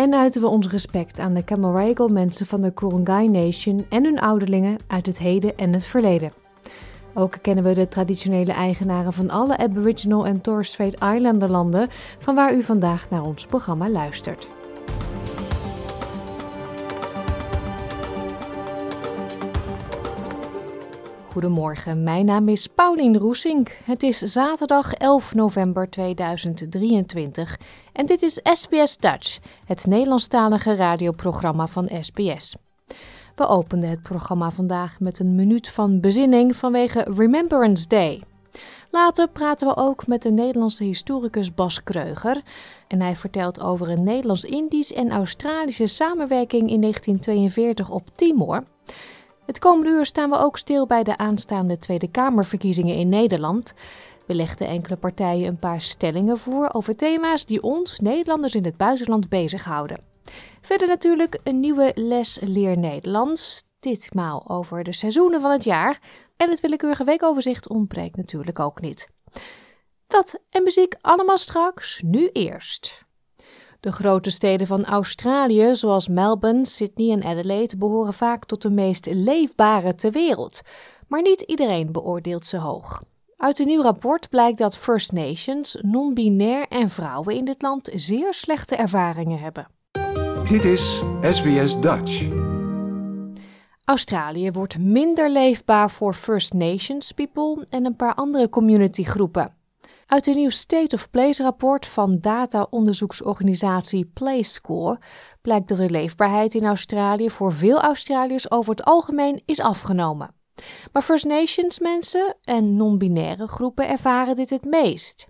en uiten we ons respect aan de Camaragal mensen van de Kurungay Nation en hun ouderlingen uit het heden en het verleden. Ook kennen we de traditionele eigenaren van alle Aboriginal en Torres Strait Islander landen, van waar u vandaag naar ons programma luistert. Goedemorgen, mijn naam is Paulien Roesink. Het is zaterdag 11 november 2023 en dit is SBS Dutch, het Nederlandstalige radioprogramma van SBS. We openden het programma vandaag met een minuut van bezinning vanwege Remembrance Day. Later praten we ook met de Nederlandse historicus Bas Kreuger. En hij vertelt over een Nederlands-Indisch en Australische samenwerking in 1942 op Timor. Het komende uur staan we ook stil bij de aanstaande Tweede Kamerverkiezingen in Nederland. We legden enkele partijen een paar stellingen voor over thema's die ons, Nederlanders in het buitenland, bezighouden. Verder natuurlijk een nieuwe les Leer Nederlands, ditmaal over de seizoenen van het jaar. En het willekeurige weekoverzicht ontbreekt natuurlijk ook niet. Dat en muziek allemaal straks, nu eerst. De grote steden van Australië, zoals Melbourne, Sydney en Adelaide, behoren vaak tot de meest leefbare ter wereld. Maar niet iedereen beoordeelt ze hoog. Uit een nieuw rapport blijkt dat First Nations, non-binair en vrouwen in dit land zeer slechte ervaringen hebben. Dit is SBS Dutch. Australië wordt minder leefbaar voor First Nations people en een paar andere communitygroepen. Uit een nieuw State of Place rapport van data-onderzoeksorganisatie PlayScore blijkt dat de leefbaarheid in Australië voor veel Australiërs over het algemeen is afgenomen. Maar First Nations mensen en non-binaire groepen ervaren dit het meest.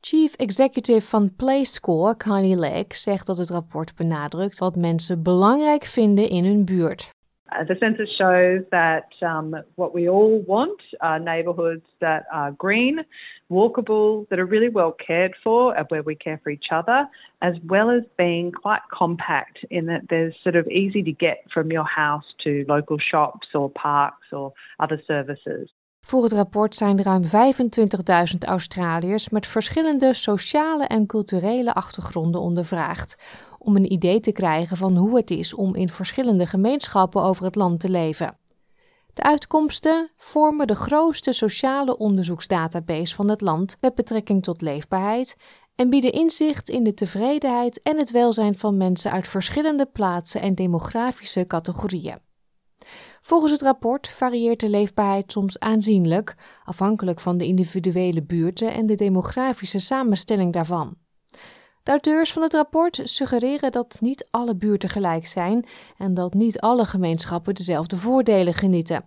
Chief Executive van PlayScore, Kylie Legg, zegt dat het rapport benadrukt wat mensen belangrijk vinden in hun buurt. Uh, the census shows that um, what we all want are neighbourhoods that are green, walkable, that are really well cared for, and where we care for each other, as well as being quite compact in that there's sort of easy to get from your house to local shops or parks or other services. Voor het rapport zijn er ruim 25.000 Australiërs met verschillende sociale en culturele achtergronden ondervraagd om een idee te krijgen van hoe het is om in verschillende gemeenschappen over het land te leven. De uitkomsten vormen de grootste sociale onderzoeksdatabase van het land met betrekking tot leefbaarheid en bieden inzicht in de tevredenheid en het welzijn van mensen uit verschillende plaatsen en demografische categorieën. Volgens het rapport varieert de leefbaarheid soms aanzienlijk, afhankelijk van de individuele buurten en de demografische samenstelling daarvan. Auteurs van het rapport suggereren dat niet alle buurten gelijk zijn en dat niet alle gemeenschappen dezelfde voordelen genieten.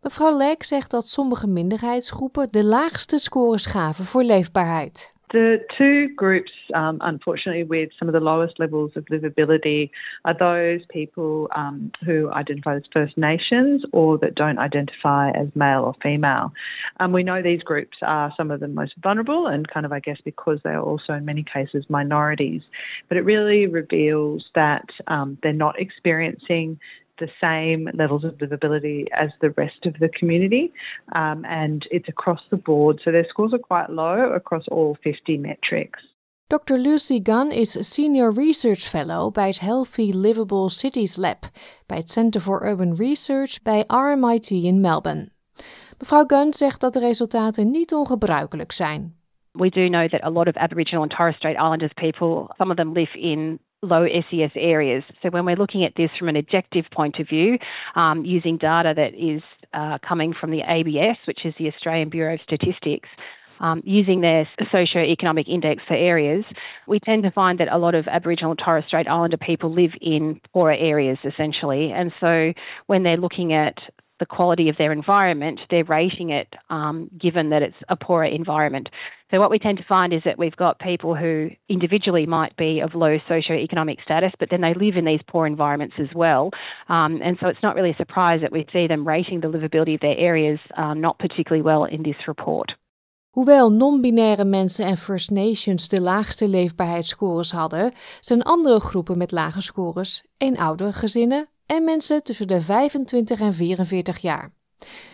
Mevrouw Leek zegt dat sommige minderheidsgroepen de laagste scores gaven voor leefbaarheid. The two groups, um, unfortunately, with some of the lowest levels of livability are those people um, who identify as First Nations or that don't identify as male or female. Um, we know these groups are some of the most vulnerable and kind of, I guess, because they are also in many cases minorities. But it really reveals that um, they're not experiencing the same levels of livability as the rest of the community, um, and it's across the board. So their scores are quite low across all 50 metrics. Dr. Lucy Gunn is Senior Research Fellow bij het Healthy Livable Cities Lab bij het Center for Urban Research bij RMIT in Melbourne. Mevrouw Gunn zegt dat de resultaten niet ongebruikelijk zijn. We do know that a lot of Aboriginal and Torres Strait Islanders people, some of them live in low SES areas. So when we're looking at this from an objective point of view, um, using data that is uh, coming from the ABS, which is the Australian Bureau of Statistics, um, using their socio-economic index for areas, we tend to find that a lot of Aboriginal Torres Strait Islander people live in poorer areas essentially. And so when they're looking at the quality of their environment, they're rating it um, given that it's a poorer environment. So what we tend to find is that we've got people who individually might be of low socioeconomic status, but then they live in these poor environments as well. Um, and so it's not really a surprise that we see them rating the livability of their areas uh, not particularly well in this report. Hoewel non-binaire mensen en First Nations de laagste leefbaarheidsscores hadden, zijn andere groepen met lage scores eenoudergezinnen gezinnen en mensen tussen de 25 en 44 jaar.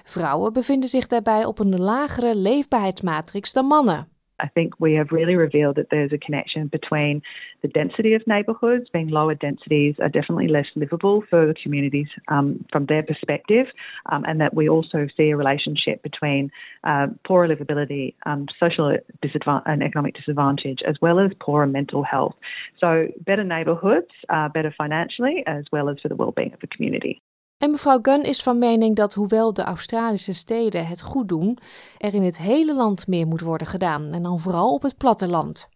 Vrouwen bevinden zich daarbij op een lagere leefbaarheidsmatrix dan mannen. I think we have really revealed that there's a connection between the density of neighbourhoods, being lower densities are definitely less livable for the communities um, from their perspective, um, and that we also see a relationship between uh, poorer livability, um, social disadvantage, and economic disadvantage, as well as poorer mental health. So, better neighbourhoods are better financially as well as for the well-being of the community. En mevrouw Gunn is van mening dat hoewel de Australische steden het goed doen, er in het hele land meer moet worden gedaan en dan vooral op het platteland.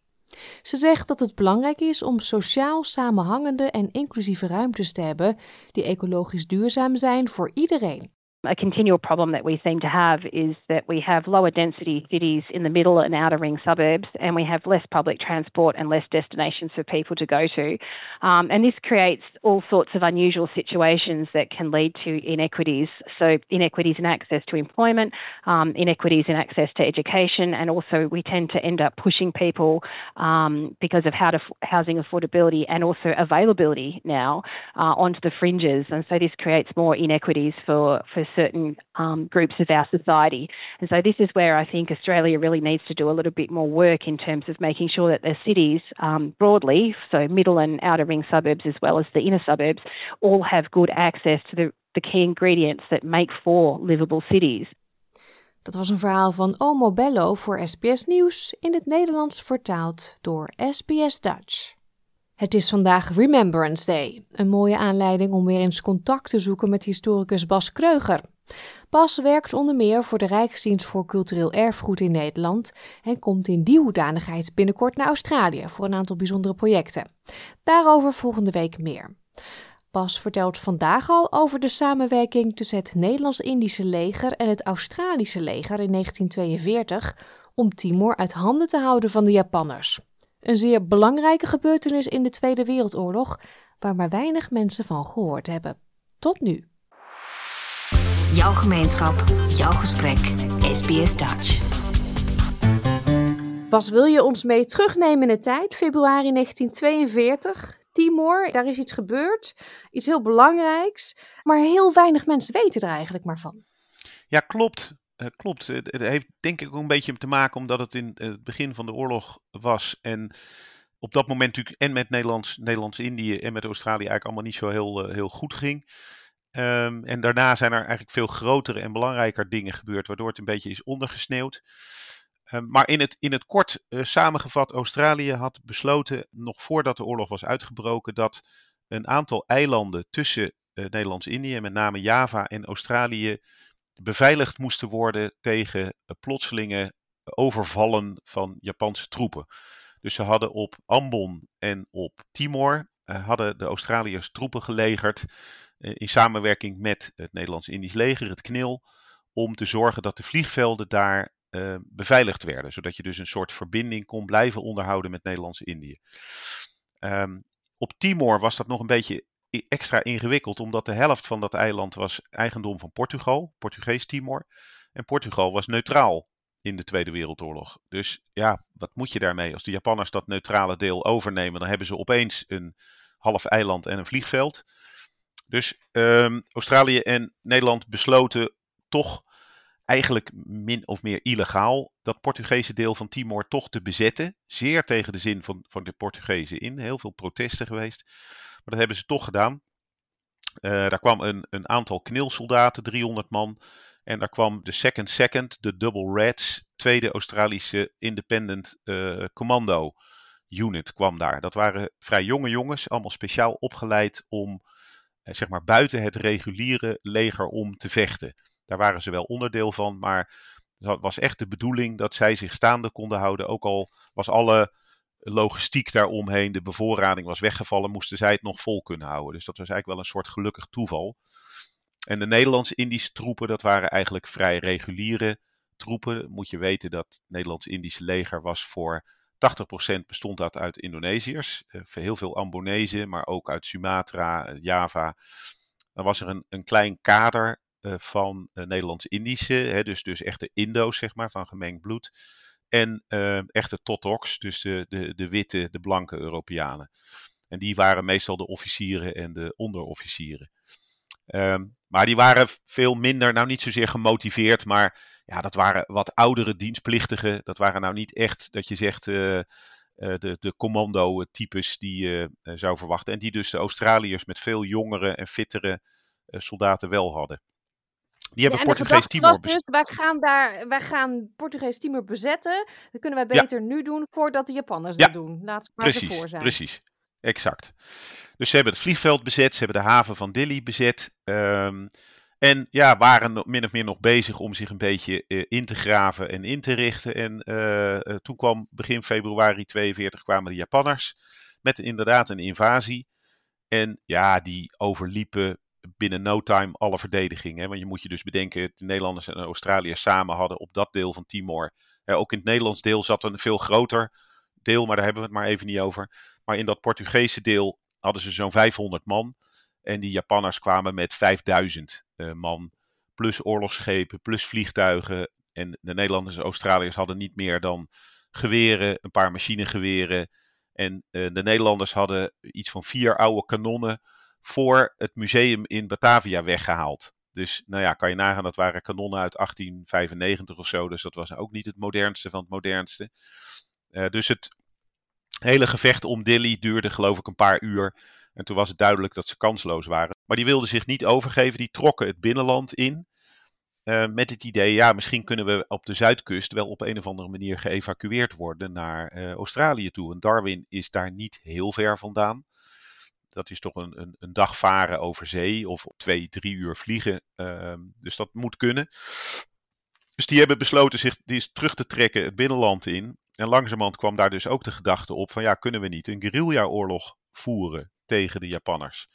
Ze zegt dat het belangrijk is om sociaal samenhangende en inclusieve ruimtes te hebben die ecologisch duurzaam zijn voor iedereen. A continual problem that we seem to have is that we have lower density cities in the middle and outer ring suburbs, and we have less public transport and less destinations for people to go to. Um, and this creates all sorts of unusual situations that can lead to inequities. So, inequities in access to employment, um, inequities in access to education, and also we tend to end up pushing people um, because of how to, housing affordability and also availability now uh, onto the fringes. And so, this creates more inequities for, for certain um, groups of our society. And so this is where I think Australia really needs to do a little bit more work in terms of making sure that the cities um, broadly, so middle and outer ring suburbs as well as the inner suburbs, all have good access to the, the key ingredients that make for livable cities. Dat was een verhaal van Omo Bello voor SBS Nieuws in het Nederlands vertaald door SBS Dutch. Het is vandaag Remembrance Day, een mooie aanleiding om weer eens contact te zoeken met historicus Bas Kreuger. Bas werkt onder meer voor de Rijksdienst voor Cultureel Erfgoed in Nederland en komt in die hoedanigheid binnenkort naar Australië voor een aantal bijzondere projecten. Daarover volgende week meer. Bas vertelt vandaag al over de samenwerking tussen het Nederlands-Indische leger en het Australische leger in 1942 om Timor uit handen te houden van de Japanners. Een zeer belangrijke gebeurtenis in de Tweede Wereldoorlog, waar maar weinig mensen van gehoord hebben. Tot nu. Jouw gemeenschap, jouw gesprek, SBS Dutch. Bas, wil je ons mee terugnemen in de tijd? Februari 1942, Timor, daar is iets gebeurd, iets heel belangrijks, maar heel weinig mensen weten er eigenlijk maar van. Ja, klopt. Uh, klopt. Het heeft denk ik ook een beetje te maken omdat het in het begin van de oorlog was. En op dat moment natuurlijk en met Nederlands, Nederlands-Indië en met Australië eigenlijk allemaal niet zo heel, uh, heel goed ging. Um, en daarna zijn er eigenlijk veel grotere en belangrijker dingen gebeurd, waardoor het een beetje is ondergesneeuwd. Um, maar in het, in het kort uh, samengevat, Australië had besloten, nog voordat de oorlog was uitgebroken, dat een aantal eilanden tussen Nederlands-Indië, met name Java en Australië, beveiligd moesten worden tegen eh, plotselinge overvallen van Japanse troepen. Dus ze hadden op Ambon en op Timor uh, hadden de Australiërs troepen gelegerd in samenwerking met het Nederlands-Indisch leger, het KNIL, om te zorgen dat de vliegvelden daar beveiligd werden, zodat je dus een soort verbinding kon blijven onderhouden met Nederlands-Indië. Um, op Timor was dat nog een beetje extra ingewikkeld, omdat de helft van dat eiland was eigendom van Portugal, Portugees Timor. En Portugal was neutraal in de Tweede Wereldoorlog. Dus ja, wat moet je daarmee? Als de Japanners dat neutrale deel overnemen, dan hebben ze opeens een half eiland en een vliegveld. Dus um, Australië en Nederland besloten toch eigenlijk min of meer illegaal dat Portugese deel van Timor toch te bezetten. Zeer tegen de zin van, van de Portugezen in. Heel veel protesten geweest. Maar dat hebben ze toch gedaan. Uh, daar kwam een, een aantal knilsoldaten, 300 man. En daar kwam de Second Second, de Double Reds, tweede Australische Independent uh, Commando Unit kwam daar. Dat waren vrij jonge jongens, allemaal speciaal opgeleid om eh, zeg maar buiten het reguliere leger om te vechten. Daar waren ze wel onderdeel van, maar het was echt de bedoeling dat zij zich staande konden houden. Ook al was alle logistiek daaromheen, de bevoorrading was weggevallen, moesten zij het nog vol kunnen houden. Dus dat was eigenlijk wel een soort gelukkig toeval. En de Nederlands-Indische troepen, dat waren eigenlijk vrij reguliere troepen. Moet je weten dat het Nederlands-Indische leger was voor 80% bestond dat uit Indonesiërs. Uh, heel veel Ambonezen, maar ook uit Sumatra, Java. Dan was er een, een klein kader uh, van Nederlands-Indische, dus, dus echte Indo's, zeg maar, van gemengd bloed. En echte Totoks, dus de, de, de witte, de blanke Europeanen. En die waren meestal de officieren en de onderofficieren. Um, maar die waren veel minder, nou niet zozeer gemotiveerd, maar ja, dat waren wat oudere dienstplichtigen. Dat waren nou niet echt dat je zegt uh, uh, de, de commando-types die je zou verwachten. En die dus de Australiërs met veel jongere en fittere soldaten wel hadden. Die hebben ja, Portugees Timor dus, wij gaan daar, wij gaan Portugees Timor bezetten. Dat kunnen wij beter ja. nu doen voordat de Japanners ja. dat doen. Laat het maar precies, zijn. Precies, exact. Dus ze hebben het vliegveld bezet, ze hebben de haven van Dili bezet. Um, en ja, waren min of meer nog bezig om zich een beetje uh, in te graven en in te richten. En uh, uh, toen kwam begin februari 42 kwamen de Japanners met inderdaad een invasie. En ja, die overliepen binnen no time alle verdediging. Hè? Want je moet je dus bedenken, de Nederlanders en Australiërs samen hadden op dat deel van Timor. ook in het Nederlands deel zat een veel groter deel, maar daar hebben we het maar even niet over. Maar in dat Portugese deel hadden ze zo'n 500 man. En die Japanners kwamen met 5000 uh, man. Plus oorlogsschepen, plus vliegtuigen. En de Nederlanders en Australiërs hadden niet meer dan geweren, een paar machinegeweren. En uh, de Nederlanders hadden iets van vier oude kanonnen voor het museum in Batavia weggehaald. Dus nou ja, kan je nagaan, dat waren kanonnen uit 1895 of zo. Dus dat was ook niet het modernste van het modernste. Uh, dus het hele gevecht om Dilly duurde geloof ik een paar uur. En toen was het duidelijk dat ze kansloos waren. Maar die wilden zich niet overgeven. Die trokken het binnenland in. Uh, met het idee, ja, misschien kunnen we op de zuidkust wel op een of andere manier geëvacueerd worden naar uh, Australië toe. En Darwin is daar niet heel ver vandaan. Dat is toch een, een, een dag varen over zee of twee, drie uur vliegen. Uh, dus dat moet kunnen. Dus die hebben besloten zich die terug te trekken het binnenland in. En langzamerhand kwam daar dus ook de gedachte op van ja, kunnen we niet een guerrilla-oorlog voeren tegen de Japanners.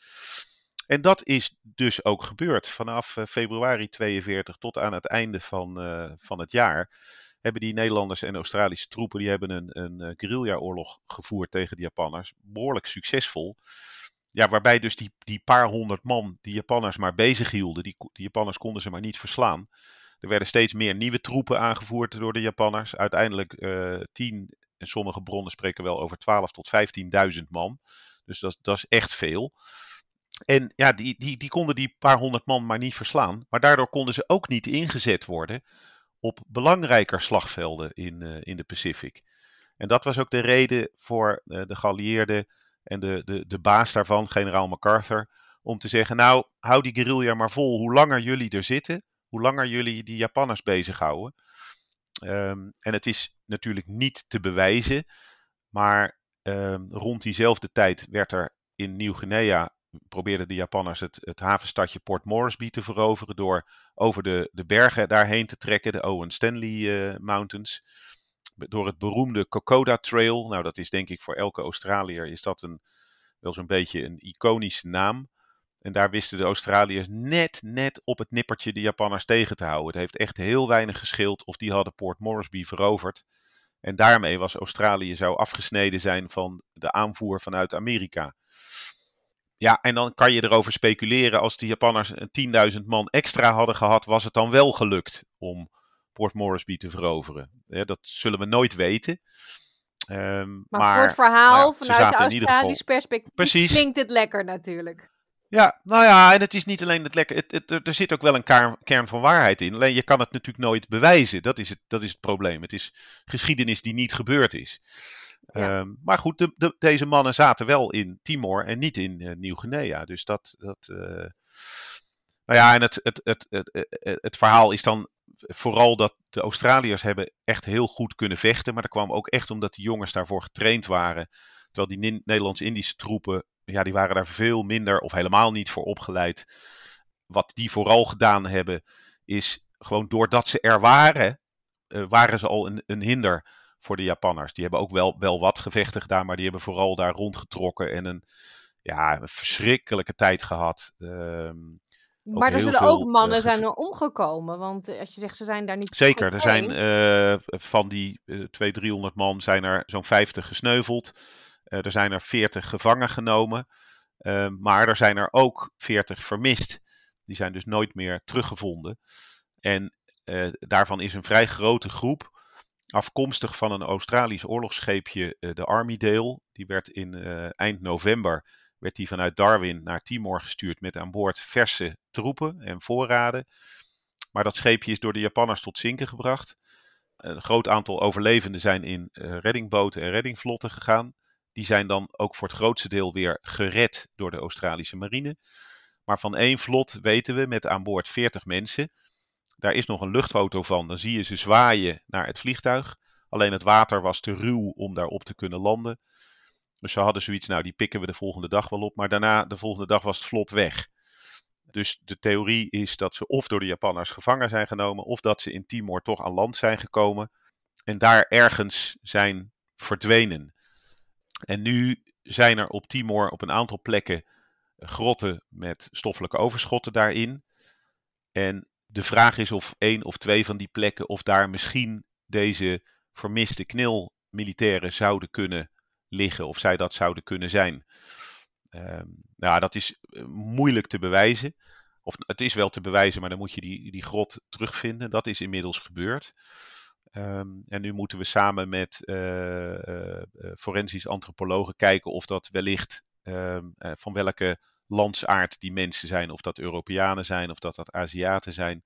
En dat is dus ook gebeurd. Vanaf uh, februari 42 tot aan het einde van, uh, van het jaar hebben die Nederlanders en Australische troepen die hebben een, een uh, guerrilla-oorlog gevoerd tegen de Japanners. Behoorlijk succesvol. Ja, waarbij dus die, die paar honderd man die Japanners maar bezig hielden, die, die Japanners konden ze maar niet verslaan. Er werden steeds meer nieuwe troepen aangevoerd door de Japanners. Uiteindelijk uh, tien, en sommige bronnen spreken wel over 12 tot 15.000 man. Dus dat, dat is echt veel. En ja, die, die, die konden die paar honderd man maar niet verslaan. Maar daardoor konden ze ook niet ingezet worden op belangrijker slagvelden in, uh, in de Pacific. En dat was ook de reden voor uh, de geallieerden en de, de, de baas daarvan, generaal MacArthur, om te zeggen, nou, hou die guerrilla maar vol. Hoe langer jullie er zitten, hoe langer jullie die Japanners bezighouden. Um, en het is natuurlijk niet te bewijzen, maar um, rond diezelfde tijd werd er in Nieuw-Guinea probeerden de Japanners het, het havenstadje Port Moresby te veroveren door over de, de bergen daarheen te trekken, de Owen Stanley uh, Mountains. Door het beroemde Kokoda Trail. Nou, dat is denk ik voor elke Australiër is dat een, wel zo'n beetje een iconische naam. En daar wisten de Australiërs net, net op het nippertje de Japanners tegen te houden. Het heeft echt heel weinig gescheeld of die hadden Port Moresby veroverd. En daarmee was Australië zou afgesneden zijn van de aanvoer vanuit Amerika. Ja, en dan kan je erover speculeren, als de Japanners 10.000 man extra hadden gehad, was het dan wel gelukt om Port Moresby te veroveren? dat zullen we nooit weten. Um, maar, maar, voor het verhaal nou ja, vanuit de Australisch perspectief Precies. klinkt het lekker natuurlijk. Ja, nou ja, en het is niet alleen het lekker. Het, het, er zit ook wel een kern, kern, van waarheid in. Alleen je kan het natuurlijk nooit bewijzen. Dat is het, dat is het probleem. Het is geschiedenis die niet gebeurd is. Ja. Um, maar goed, de, de, deze mannen zaten wel in Timor en niet in uh, Nieuw-Guinea. Dus dat. dat uh... Nou ja, en het, het, het, het, het, verhaal is dan vooral dat de Australiërs hebben echt heel goed kunnen vechten. Maar dat kwam ook echt omdat die jongens daarvoor getraind waren. Terwijl die Nederlands-Indische troepen ja, die waren daar veel minder of helemaal niet voor opgeleid. Wat die vooral gedaan hebben, is gewoon doordat ze er waren, uh, waren ze al een, een, hinder voor de Japanners. Die hebben ook wel, wel wat gevechten gedaan, maar die hebben vooral daar rondgetrokken en een, ja, een verschrikkelijke tijd gehad. Uh, Maar er zullen ook mannen eh, zijn gev- er omgekomen. Want eh, als je zegt ze zijn daar niet. Zeker, er zijn eh, van die eh 200, 300 man zijn er zo'n 50 gesneuveld. Er zijn er 40 gevangen genomen. Maar er zijn er ook 40 vermist. Die zijn dus nooit meer teruggevonden. En daarvan is een vrij grote groep afkomstig van een Australisch oorlogsscheepje, de Armydale. Die werd in eind november werd die vanuit Darwin naar Timor gestuurd met aan boord verse troepen en voorraden. Maar dat scheepje is door de Japanners tot zinken gebracht. Een groot aantal overlevenden zijn in eh, reddingboten en reddingvlotten gegaan. Die zijn dan ook voor het grootste deel weer gered door de Australische marine. Maar van één vlot weten we met aan boord 40 mensen. Daar is nog een luchtfoto van. Dan zie je ze zwaaien naar het vliegtuig. Alleen het water was te ruw om daarop te kunnen landen. Dus ze hadden zoiets, nou die pikken we de volgende dag wel op. Maar daarna, de volgende dag was het vlot weg. Dus de theorie is dat ze of door de Japanners gevangen zijn genomen, of dat ze in Timor toch aan land zijn gekomen en daar ergens zijn verdwenen. En nu zijn er op Timor op een aantal plekken grotten met stoffelijke overschotten daarin. En de vraag is of één of twee van die plekken, of daar misschien deze vermiste knilmilitairen zouden kunnen liggen, of zij dat zouden kunnen zijn. Ehm, nou, dat is eh, moeilijk te bewijzen. Of het is wel te bewijzen, maar dan moet je die, die grot terugvinden. Dat is inmiddels gebeurd. Ehm, en nu moeten we samen met eh, eh, forensisch antropologen kijken of dat wellicht eh, van welke landsaard die mensen zijn. Of dat Europeanen zijn, of dat dat Aziaten zijn.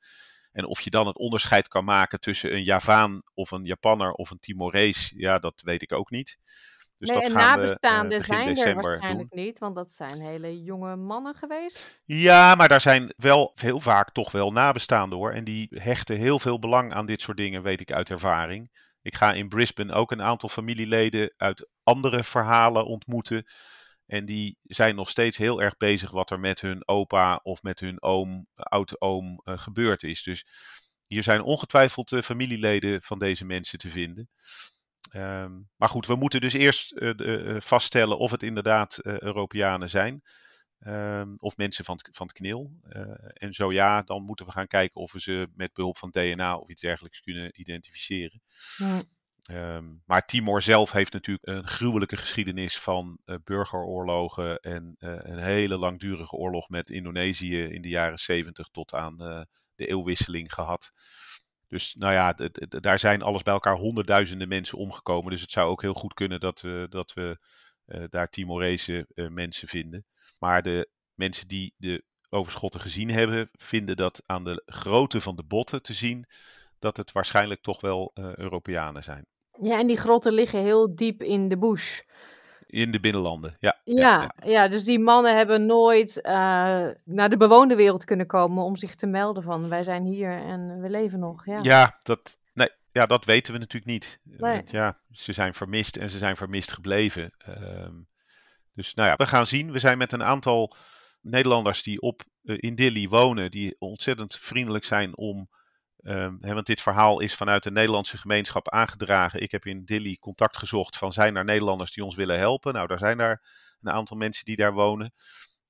En of je dan het onderscheid kan maken tussen een Javaan of een Japanner of een Timorees, ja, dat weet ik ook niet. Dus nee, dat en gaan eh, nabestaanden begin zijn er december waarschijnlijk doen. niet, want dat zijn hele jonge mannen geweest. Ja, maar daar zijn wel heel vaak toch wel nabestaanden hoor. En die hechten heel veel belang aan dit soort dingen, weet ik uit ervaring. Ik ga in Brisbane ook een aantal familieleden uit andere verhalen ontmoeten. En die zijn nog steeds heel erg bezig wat er met hun opa of met hun oom, oud-oom eh, gebeurd is. Dus hier zijn ongetwijfeld eh, familieleden van deze mensen te vinden. Ehm, maar goed, we moeten dus eerst eh, de- eh, vaststellen of het inderdaad eh, Europeanen zijn. Ehm, of mensen van het, van het knil. Eh, en zo ja, dan moeten we gaan kijken of we ze met behulp van DNA of iets dergelijks kunnen identificeren. Ehm, maar Timor zelf heeft natuurlijk een gruwelijke geschiedenis van eh, burgeroorlogen en eh, een hele langdurige oorlog met Indonesië in de jaren 70 tot aan eh, de eeuwwisseling gehad. Dus nou ja, daar zijn alles bij elkaar honderdduizenden mensen omgekomen. Dus het zou ook heel goed kunnen dat we, dat we eh, daar Timorese eh, mensen vinden. Maar de mensen die de overschotten gezien hebben, vinden dat aan de grootte van de botten te zien dat het waarschijnlijk toch wel eh, Europeanen zijn. Ja, en die grotten liggen heel diep in de bush. In de binnenlanden, ja. Ja, ja, dus die mannen hebben nooit eh, naar de bewoonde wereld kunnen komen om zich te melden van wij zijn hier en we leven nog. Ja. Ja, dat, nee, ja, dat weten we natuurlijk niet. Nee. Want ja, ze zijn vermist en ze zijn vermist gebleven. Ehm, dus nou ja, we gaan zien. We zijn met een aantal Nederlanders die op, eh, in Dili wonen, die ontzettend vriendelijk zijn om. Ehm, want dit verhaal is vanuit de Nederlandse gemeenschap aangedragen. Ik heb in Dili contact gezocht van zijn er Nederlanders die ons willen helpen. Nou, daar zijn daar een aantal mensen die daar wonen.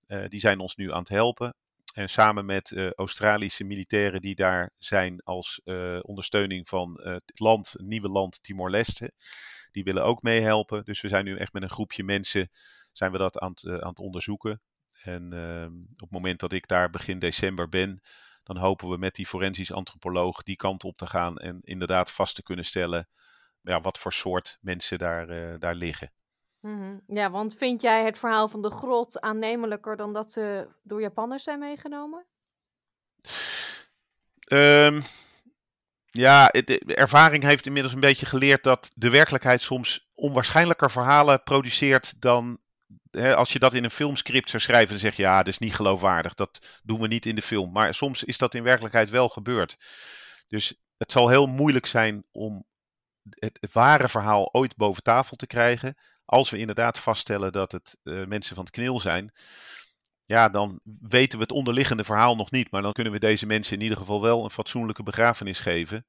Eh, die zijn ons nu aan het helpen. En samen met eh, Australische militairen die daar zijn als eh, ondersteuning van het land, het nieuwe land Timor-Leste. Die willen ook meehelpen. Dus we zijn nu echt met een groepje mensen zijn we dat aan het, aan het onderzoeken. En ehm, op het moment dat ik daar begin december ben, dan hopen we met die forensisch antropoloog die kant op te gaan en inderdaad vast te kunnen stellen ja, wat voor soort mensen daar, eh, daar liggen. Mhm. ja, want vind jij het verhaal van de grot aannemelijker dan dat ze door Japanners zijn meegenomen? Ehm, ja, de ervaring heeft inmiddels een beetje geleerd dat de werkelijkheid soms onwaarschijnlijker verhalen produceert dan. Als je dat in een filmscript zou schrijven, dan zeg je ja, dat is niet geloofwaardig. Dat doen we niet in de film. Maar soms is dat in werkelijkheid wel gebeurd. Dus het zal heel moeilijk zijn om het, ware verhaal ooit boven tafel te krijgen. Als we inderdaad vaststellen dat het eh, mensen van het knil zijn ja, dan weten we het onderliggende verhaal nog niet. Maar dan kunnen we deze mensen in ieder geval wel een fatsoenlijke begrafenis geven.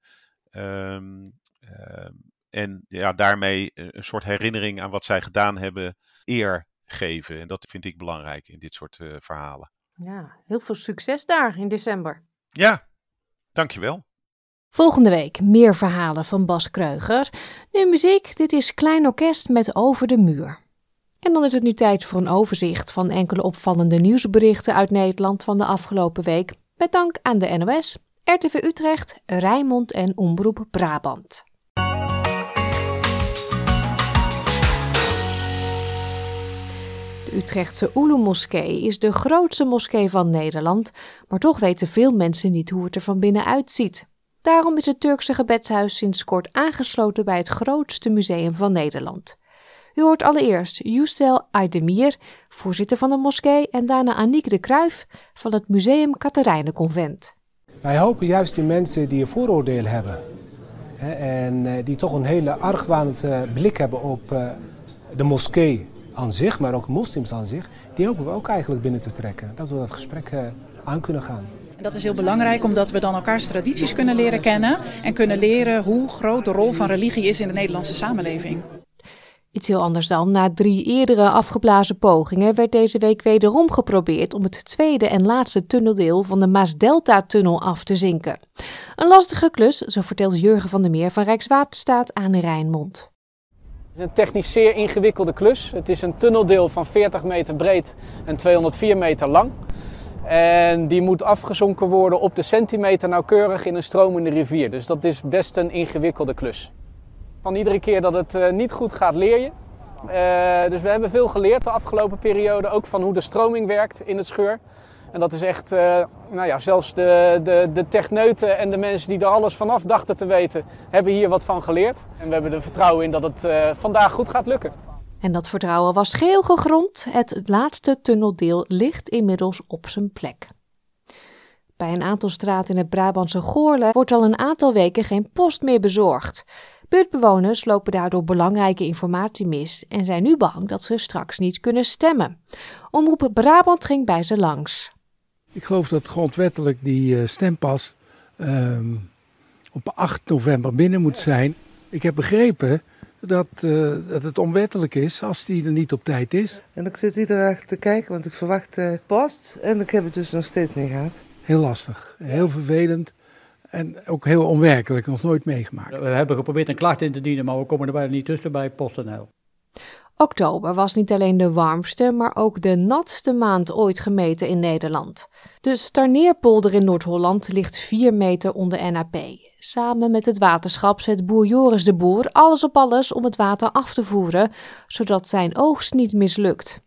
Ehm, ehm, en ja, daarmee een soort herinnering aan wat zij gedaan hebben eer geven. En dat vind ik belangrijk in dit soort eh, verhalen. Ja, heel veel succes daar in december. Ja, dankjewel. Volgende week meer verhalen van Bas Kreuger. Nu muziek, dit is Klein Orkest met Over de Muur. En dan is het nu tijd voor een overzicht van enkele opvallende nieuwsberichten uit Nederland van de afgelopen week. Met dank aan de NOS, RTV Utrecht, Rijnmond en Omroep Brabant. Utrechtse Ulu-moskee is de grootste moskee van Nederland, maar toch weten veel mensen niet hoe het er van binnen uitziet. Daarom is het Turkse gebedshuis sinds kort aangesloten bij het grootste museum van Nederland. U hoort allereerst Yücel Aydemir, voorzitter van de moskee, en daarna Aniek de Kruijf van het Museum Katerijnenconvent. Wij hopen juist die mensen die een vooroordeel hebben en eh, die toch een hele argwanende blik hebben op uh, de moskee aan zich, maar ook moslims aan zich, die hopen we ook eigenlijk binnen te trekken. Dat we dat gesprek uh, aan kunnen gaan. En dat is heel belangrijk omdat we dan elkaars tradities kunnen leren kennen en kunnen leren hoe groot de rol van religie is in de Nederlandse samenleving. Iets heel anders dan. Na drie eerdere afgeblazen pogingen werd deze week wederom geprobeerd om het tweede en laatste tunneldeel van de Maas-Delta-tunnel af te zinken. Een lastige klus, zo vertelt Jurgen van der Meer van Rijkswaterstaat aan Rijnmond. Het is een technisch zeer ingewikkelde klus. Het is een tunneldeel van 40 meter breed en 204 meter lang. En die moet afgezonken worden op de centimeter nauwkeurig in een stromende rivier. Dus dat is best een ingewikkelde klus. Van iedere keer dat het uh, niet goed gaat, leer je. Uh, dus we hebben veel geleerd de afgelopen periode, ook van hoe de stroming werkt in het scheur. En dat is echt, uh, nou ja, zelfs de, de, de techneuten en de mensen die er alles vanaf dachten te weten, hebben hier wat van geleerd. En we hebben er vertrouwen in dat het vandaag goed gaat lukken. En dat vertrouwen was geheel gegrond. Het laatste tunneldeel ligt inmiddels op zijn plek. Bij een aantal straten in het Brabantse Goorle wordt al een aantal weken geen post meer bezorgd. Buurtbewoners lopen daardoor belangrijke informatie mis en zijn nu bang dat ze straks niet kunnen stemmen. Omroep Brabant ging bij ze langs. Ik geloof dat grondwettelijk die uh, stempas uh, op 8 november binnen moet zijn. Ik heb begrepen dat, uh, dat het onwettelijk is als die er niet op tijd is. En ik zit iedere dag te kijken, want ik verwacht uh, post en ik heb het dus nog steeds niet gehad. Heel lastig, heel vervelend. En ook heel onwerkelijk, nog nooit meegemaakt. We hebben geprobeerd een klacht in te dienen, maar we komen er bijna niet tussen bij PostNL. Oktober was niet alleen de warmste, maar ook de natste maand ooit gemeten in Nederland. De Starneerpolder in Noord-Holland ligt 4 meter onder NAP. Samen met het waterschap zet boer Joris de Boer alles op alles om het water af te voeren, zodat zijn oogst niet mislukt.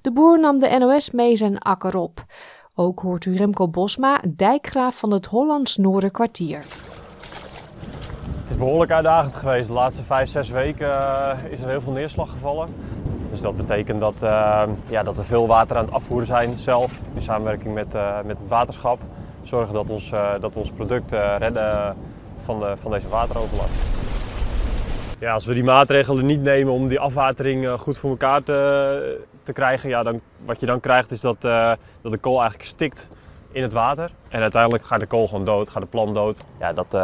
De boer nam de NOS mee zijn akker op. Ook hoort u Remco Bosma, dijkgraaf van het Hollands Noorderkwartier. Behoorlijk uitdagend geweest. De laatste vijf, zes weken uh, is er heel veel neerslag gevallen. Dus dat betekent dat, uh, ja, dat we veel water aan het afvoeren zijn zelf. In samenwerking met, uh, met het waterschap. Zorgen dat ons, dat ons product redden van, de, van deze wateroverlast. Ja, als we die maatregelen niet nemen om die afwatering goed voor elkaar te, te krijgen, ja, dan, wat je dan krijgt is dat, dat de kool eigenlijk stikt in het water. En uiteindelijk gaat de kool gewoon dood, gaat de plant dood. Ja, dat,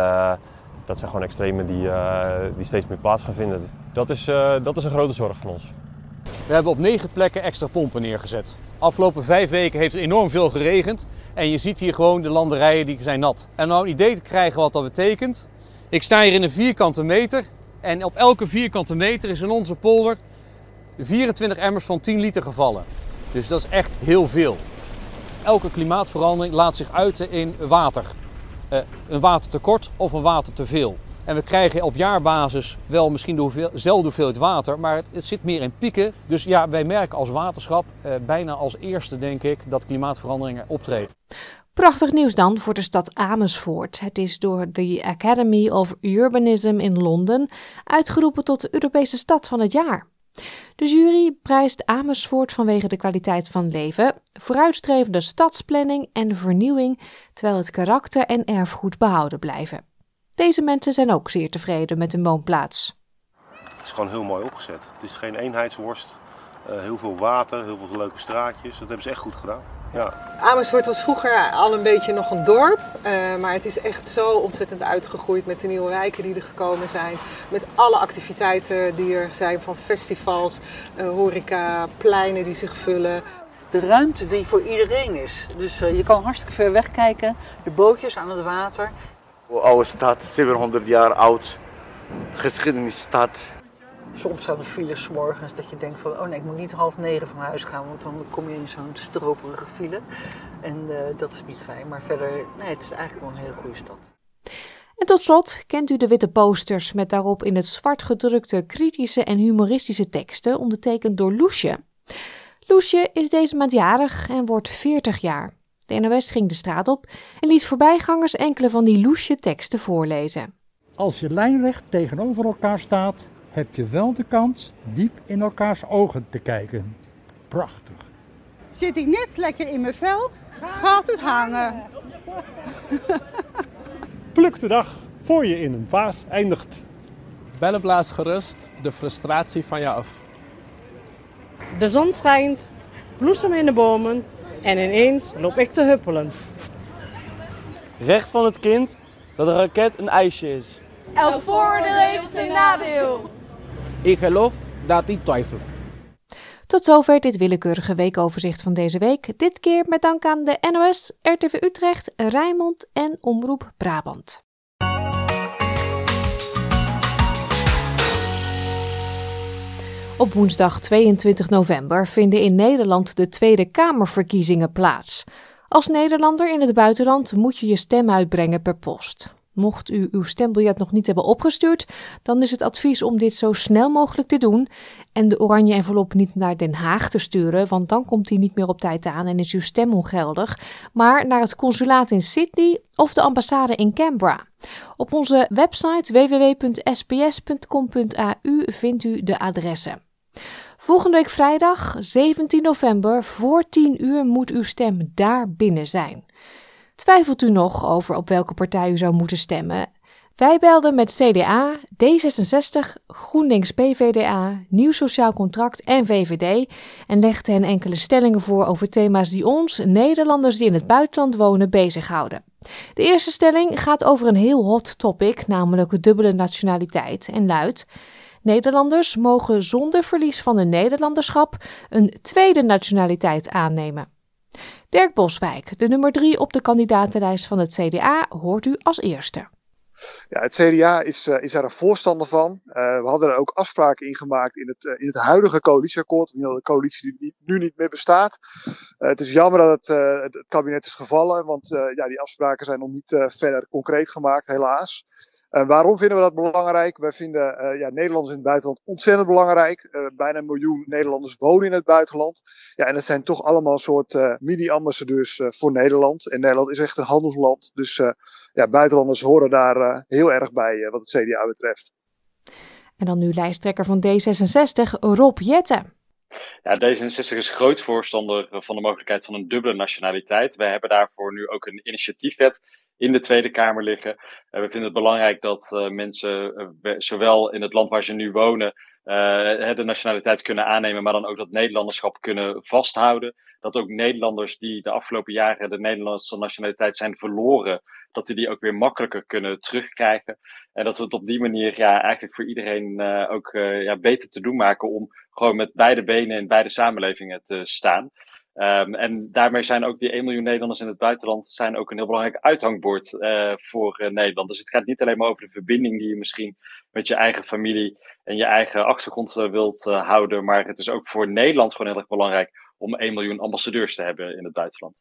dat zijn gewoon extremen die, uh, die steeds meer plaats gaan vinden. Dat is, dat is een grote zorg van ons. We hebben op negen plekken extra pompen neergezet. Afgelopen vijf weken heeft het enorm veel geregend. En je ziet hier gewoon de landerijen die zijn nat. En om nou een idee te krijgen wat dat betekent. Ik sta hier in een vierkante meter. En op elke vierkante meter is in onze polder 24 emmers van 10 liter gevallen. Dus dat is echt heel veel. Elke klimaatverandering laat zich uiten in water. Uh, een watertekort of een waterteveel. En we krijgen op jaarbasis wel misschien dezelfde hoeveelheid water, maar het, zit meer in pieken. Dus ja, wij merken als waterschap uh, bijna als eerste, denk ik, dat klimaatveranderingen optreden. Prachtig nieuws dan voor de stad Amersfoort. Het is door de Academy of Urbanism in Londen uitgeroepen tot de Europese stad van het jaar. De jury prijst Amersfoort vanwege de kwaliteit van leven, vooruitstrevende stadsplanning en vernieuwing, terwijl het karakter en erfgoed behouden blijven. Deze mensen zijn ook zeer tevreden met hun woonplaats. Het is gewoon heel mooi opgezet. Het is geen eenheidsworst. Uh, heel veel water, heel veel leuke straatjes. Dat hebben ze echt goed gedaan. Ja. Amersfoort was vroeger al een beetje nog een dorp, uh, maar het is echt zo ontzettend uitgegroeid met de nieuwe wijken die er gekomen zijn. Met alle activiteiten die er zijn, van festivals, uh, horeca, pleinen die zich vullen. de ruimte die voor iedereen is. Dus uh, je kan hartstikke ver weg kijken, de bootjes aan het water. Oude stad, 700 jaar oud, geschiedenisstad. Soms staan er files morgens dat je denkt van, oh nee, ik moet niet half negen van huis gaan, want dan kom je in zo'n stroperige file. En uh, dat is niet fijn, maar verder, nee, het is eigenlijk wel een hele goede stad. En tot slot kent u de witte posters met daarop in het zwart gedrukte kritische en humoristische teksten, ondertekend door Loesje. Loesje is deze maand jarig en wordt 40 jaar. De NOS ging de straat op en liet voorbijgangers enkele van die Loesje teksten voorlezen. Als je lijnrecht tegenover elkaar staat, heb je wel de kans diep in elkaars ogen te kijken. Prachtig. Zit ik net lekker in mijn vel, gaat het hangen. Pluk de dag voor je in een vaas eindigt. Bellen blaas gerust de frustratie van je af. De zon schijnt, bloesem in de bomen en ineens loop ik te huppelen. Recht van het kind dat een raket een ijsje is. Elk voordeel heeft zijn nadeel. Ik geloof dat hij twijfelt. Tot zover dit willekeurige weekoverzicht van deze week. Dit keer met dank aan de NOS, RTV Utrecht, Rijnmond en Omroep Brabant. Op woensdag 22 november vinden in Nederland de Tweede Kamerverkiezingen plaats. Als Nederlander in het buitenland moet je je stem uitbrengen per post. Mocht u uw stembiljet nog niet hebben opgestuurd, dan is het advies om dit zo snel mogelijk te doen en de oranje envelop niet naar Den Haag te sturen, want dan komt die niet meer op tijd aan en is uw stem ongeldig, maar naar het consulaat in Sydney of de ambassade in Canberra. Op onze website www.sps.com.au vindt u de adressen. Volgende week vrijdag 17 november voor 10 uur moet uw stem daar binnen zijn. Twijfelt u nog over op welke partij u zou moeten stemmen? Wij belden met CDA, D66, GroenLinks PVDA, Nieuw Sociaal Contract en VVD en legden hen enkele stellingen voor over thema's die ons, Nederlanders die in het buitenland wonen, bezighouden. De eerste stelling gaat over een heel hot topic, namelijk dubbele nationaliteit, en luidt: Nederlanders mogen zonder verlies van hun Nederlanderschap een tweede nationaliteit aannemen. Dirk Boswijk, de nummer drie op de kandidatenlijst van het CDA, hoort u als eerste. Ja, het CDA is, uh, is daar een voorstander van. Uh, we hadden er ook afspraken in gemaakt in het, uh, in het huidige coalitieakkoord. De coalitie die nu niet meer bestaat. het is jammer dat het, het kabinet is gevallen, want ja, die afspraken zijn nog niet verder concreet gemaakt, helaas. Uh, waarom vinden we dat belangrijk? Wij vinden uh, ja, Nederlanders in het buitenland ontzettend belangrijk. Uh, bijna een miljoen Nederlanders wonen in het buitenland. Ja, en het zijn toch allemaal een soort mini-ambassadeurs voor Nederland. En Nederland is echt een handelsland. Dus ja, buitenlanders horen daar heel erg bij wat het CDA betreft. En dan nu lijsttrekker van D66, Rob Jetten. Ja, D66 is groot voorstander van de mogelijkheid van een dubbele nationaliteit. Wij hebben daarvoor nu ook een initiatiefwet in de Tweede Kamer liggen. Uh, we vinden het belangrijk dat uh, mensen, uh, zowel in het land waar ze nu wonen, de nationaliteit kunnen aannemen, maar dan ook dat Nederlanderschap kunnen vasthouden. Dat ook Nederlanders die de afgelopen jaren de Nederlandse nationaliteit zijn verloren, dat die die ook weer makkelijker kunnen terugkrijgen. En dat we het op die manier ja, eigenlijk voor iedereen ook ja, beter te doen maken om gewoon met beide benen in beide samenlevingen te staan. Um, en daarmee zijn ook die 1 miljoen Nederlanders in het buitenland zijn ook een heel belangrijk uithangbord uh, voor uh, Nederland. Dus het gaat niet alleen maar over de verbinding die je misschien met je eigen familie en je eigen achtergrond uh, wilt houden, maar het is ook voor Nederland gewoon heel erg belangrijk om 1 miljoen ambassadeurs te hebben in het buitenland.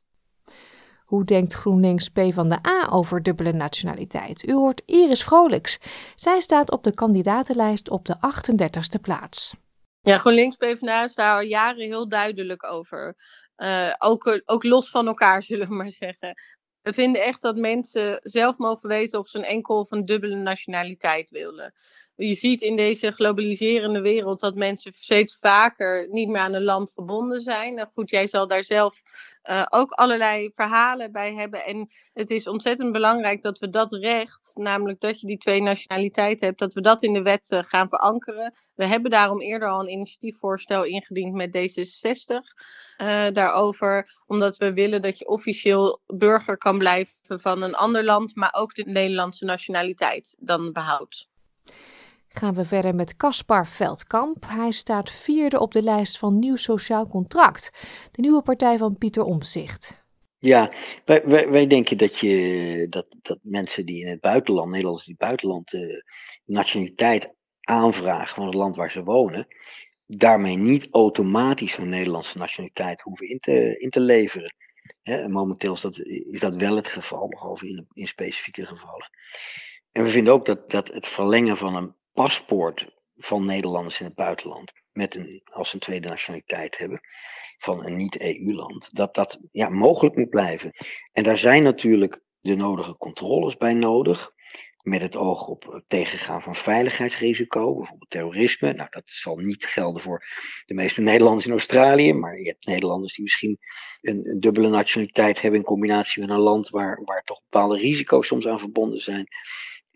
Hoe denkt GroenLinks P van de A over dubbele nationaliteit? U hoort Iris Vrolijks. Zij staat op de kandidatenlijst op de 38e plaats. Ja, GroenLinks PvdA is daar al jaren heel duidelijk over. Uh, ook, ook los van elkaar, zullen we maar zeggen. We vinden echt dat mensen zelf mogen weten of ze een enkel of een dubbele nationaliteit willen. Je ziet in deze globaliserende wereld dat mensen steeds vaker niet meer aan een land gebonden zijn. Nou goed, jij zal daar zelf uh, ook allerlei verhalen bij hebben. En het is ontzettend belangrijk dat we dat recht, namelijk dat je die twee nationaliteiten hebt, dat we dat in de wet uh, gaan verankeren. We hebben daarom eerder al een initiatiefvoorstel ingediend met D66 uh, daarover, omdat we willen dat je officieel burger kan blijven van een ander land, maar ook de Nederlandse nationaliteit dan behoudt. Gaan we verder met Caspar Veldkamp. Hij staat vierde op de lijst van Nieuw Sociaal Contract, de nieuwe partij van Pieter Omzicht. Ja, wij, wij, wij, denken dat, je, dat, dat mensen die in het buitenland, Nederlanders die buitenland, de nationaliteit aanvragen van het land waar ze wonen, daarmee niet automatisch een Nederlandse nationaliteit hoeven in te, in te leveren. momenteel is dat, is dat wel het geval, behalve in, in specifieke gevallen. En we vinden ook dat, dat het verlengen van een paspoort van Nederlanders in het buitenland, met een, als een tweede nationaliteit hebben, van een niet-EU-land, dat dat ja, mogelijk moet blijven. En daar zijn natuurlijk de nodige controles bij nodig met het oog op het tegengaan van veiligheidsrisico, bijvoorbeeld terrorisme. Nou, dat zal niet gelden voor de meeste Nederlanders in Australië, maar je hebt Nederlanders die misschien een, een dubbele nationaliteit hebben in combinatie met een land waar, waar toch bepaalde risico's soms aan verbonden zijn.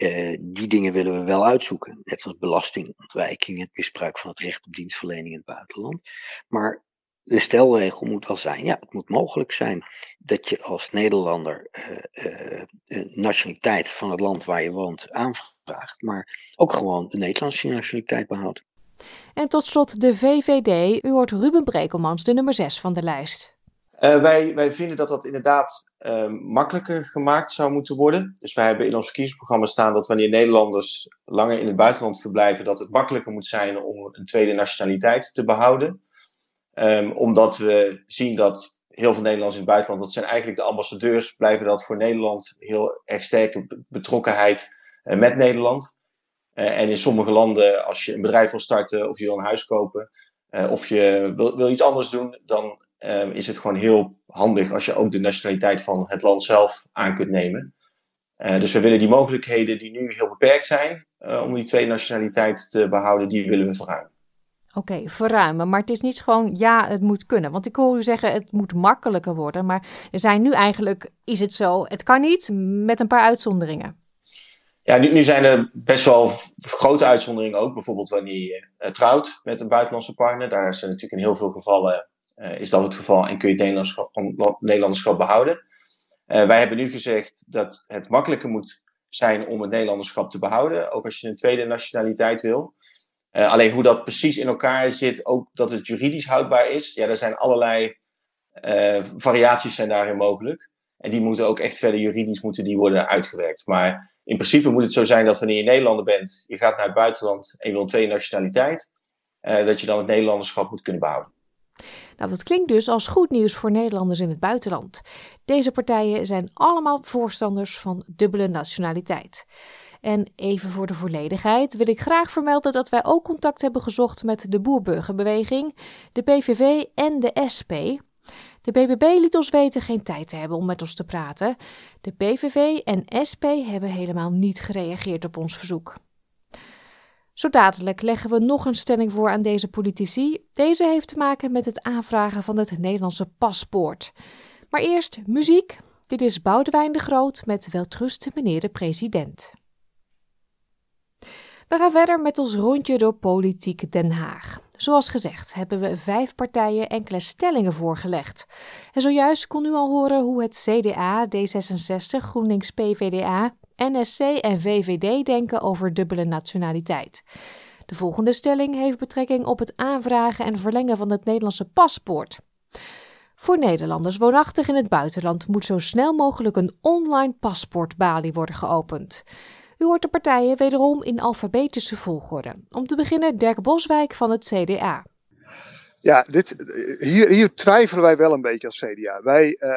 Uh, die dingen willen we wel uitzoeken, net zoals belastingontwijking, het misbruik van het recht op dienstverlening in het buitenland. Maar de stelregel moet wel zijn, ja, het moet mogelijk zijn dat je als Nederlander uh, uh, nationaliteit van het land waar je woont aanvraagt, maar ook gewoon de Nederlandse nationaliteit behoudt. En tot slot de VVD. U hoort Ruben Brekelmans, de nummer 6 van de lijst. Uh, wij, wij vinden dat dat inderdaad uh, makkelijker gemaakt zou moeten worden. Dus wij hebben in ons verkiezingsprogramma staan dat wanneer Nederlanders langer in het buitenland verblijven, dat het makkelijker moet zijn om een tweede nationaliteit te behouden. Um, omdat we zien dat heel veel Nederlanders in het buitenland, dat zijn eigenlijk de ambassadeurs, blijven dat voor Nederland heel erg sterke betrokkenheid uh, met Nederland. Uh, en in sommige landen, als je een bedrijf wil starten of je wil een huis kopen uh, of je wil, wil, iets anders doen, dan ehm, is het gewoon heel handig als je ook de nationaliteit van het land zelf aan kunt nemen. dus we willen die mogelijkheden die nu heel beperkt zijn om die twee nationaliteit te behouden, die willen we verruimen. Oké, verruimen. Maar het is niet gewoon ja, het moet kunnen. Want ik hoor u zeggen het moet makkelijker worden. Maar er zijn nu eigenlijk, is het zo, het kan niet met een paar uitzonderingen. Ja, nu, nu zijn er best wel grote uitzonderingen ook. Bijvoorbeeld wanneer je uh, trouwt met een buitenlandse partner. Daar zijn natuurlijk in heel veel gevallen, is dat het geval en kun je het Nederlanderschap behouden. Uh, wij hebben nu gezegd dat het makkelijker moet zijn om het Nederlanderschap te behouden. Ook als je een tweede nationaliteit wil. Uh, alleen hoe dat precies in elkaar zit, ook dat het juridisch houdbaar is, ja, er zijn allerlei variaties zijn daarin mogelijk. En die moeten ook echt verder juridisch moeten die worden uitgewerkt. Maar in principe moet het zo zijn dat wanneer je Nederlander bent, je gaat naar het buitenland en je wil een tweede nationaliteit, dat je dan het Nederlanderschap moet kunnen behouden. Nou, dat klinkt dus als goed nieuws voor Nederlanders in het buitenland. Deze partijen zijn allemaal voorstanders van dubbele nationaliteit. En even voor de volledigheid wil ik graag vermelden dat wij ook contact hebben gezocht met de Boerburgerbeweging, de PVV en de SP. De BBB liet ons weten geen tijd te hebben om met ons te praten. De PVV en SP hebben helemaal niet gereageerd op ons verzoek. Zo dadelijk leggen we nog een stelling voor aan deze politici. Deze heeft te maken met het aanvragen van het Nederlandse paspoort. Maar eerst muziek. Dit is Boudewijn de Groot met Weltrusten meneer de president. We gaan verder met ons rondje door politiek Den Haag. Zoals gezegd hebben we vijf partijen enkele stellingen voorgelegd. En zojuist kon u al horen hoe het CDA, D66, GroenLinks, PVDA, NSC en VVD denken over dubbele nationaliteit. De volgende stelling heeft betrekking op het aanvragen en verlengen van het Nederlandse paspoort. Voor Nederlanders woonachtig in het buitenland moet zo snel mogelijk een online paspoortbalie worden geopend. U hoort de partijen wederom in alfabetische volgorde. Om te beginnen Dirk Boswijk van het CDA. Ja, dit, hier, hier twijfelen wij wel een beetje als CDA. Wij, uh,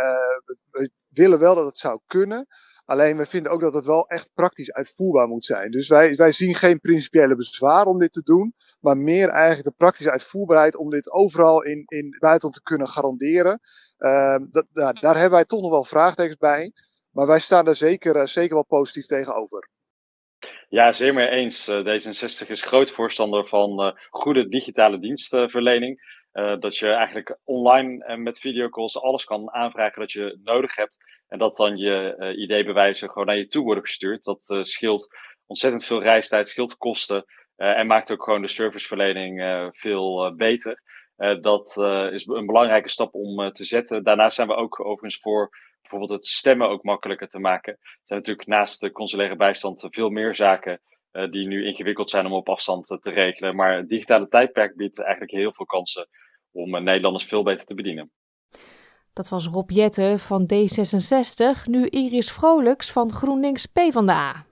wij willen wel dat het zou kunnen. Alleen we vinden ook dat het wel echt praktisch uitvoerbaar moet zijn. Dus wij, wij zien geen principiële bezwaar om dit te doen. Maar meer eigenlijk de praktische uitvoerbaarheid om dit overal in, in het buitenland te kunnen garanderen. Uh, dat, daar, daar hebben wij toch nog wel vraagtekens bij. Maar wij staan er zeker, uh, zeker wel positief tegenover. Ja, zeer mee eens. Uh, D66 is groot voorstander van uh, goede digitale dienstverlening. Uh, dat je eigenlijk online en met videocalls alles kan aanvragen dat je nodig hebt. En dat dan je ID-bewijzen gewoon naar je toe worden gestuurd. Dat scheelt ontzettend veel reistijd, scheelt kosten. en maakt ook gewoon de serviceverlening veel beter. dat is een belangrijke stap om te zetten. Daarnaast zijn we ook overigens voor bijvoorbeeld het stemmen ook makkelijker te maken. Er zijn natuurlijk naast de consulaire bijstand veel meer zaken die nu ingewikkeld zijn om op afstand te regelen. Maar het digitale tijdperk biedt eigenlijk heel veel kansen om Nederlanders veel beter te bedienen. Dat was Rob Jette van D66, nu Iris Vrolijks van GroenLinks PvdA.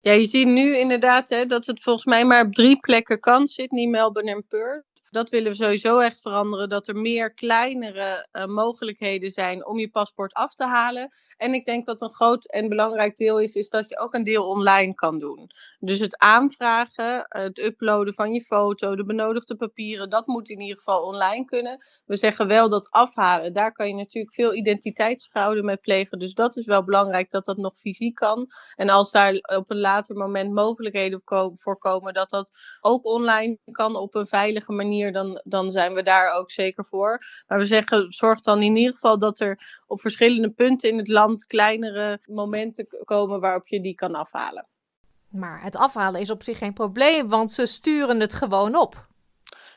Ja, je ziet nu inderdaad hè, dat het volgens mij maar op drie plekken kan. Sydney, Melbourne en Perth dat willen we sowieso echt veranderen. Dat er meer kleinere uh, mogelijkheden zijn om je paspoort af te halen. En ik denk wat een groot en belangrijk deel is, is dat je ook een deel online kan doen. Dus het aanvragen, het uploaden van je foto, de benodigde papieren, dat moet in ieder geval online kunnen. We zeggen wel dat afhalen, daar kan je natuurlijk veel identiteitsfraude mee plegen. Dus dat is wel belangrijk dat dat nog fysiek kan. En als daar op een later moment mogelijkheden voor komen dat dat ook online kan op een veilige manier dan, dan zijn we daar ook zeker voor. Maar we zeggen, zorg dan in ieder geval dat er op verschillende punten in het land kleinere momenten komen waarop je die kan afhalen. Maar het afhalen is op zich geen probleem, want ze sturen het gewoon op.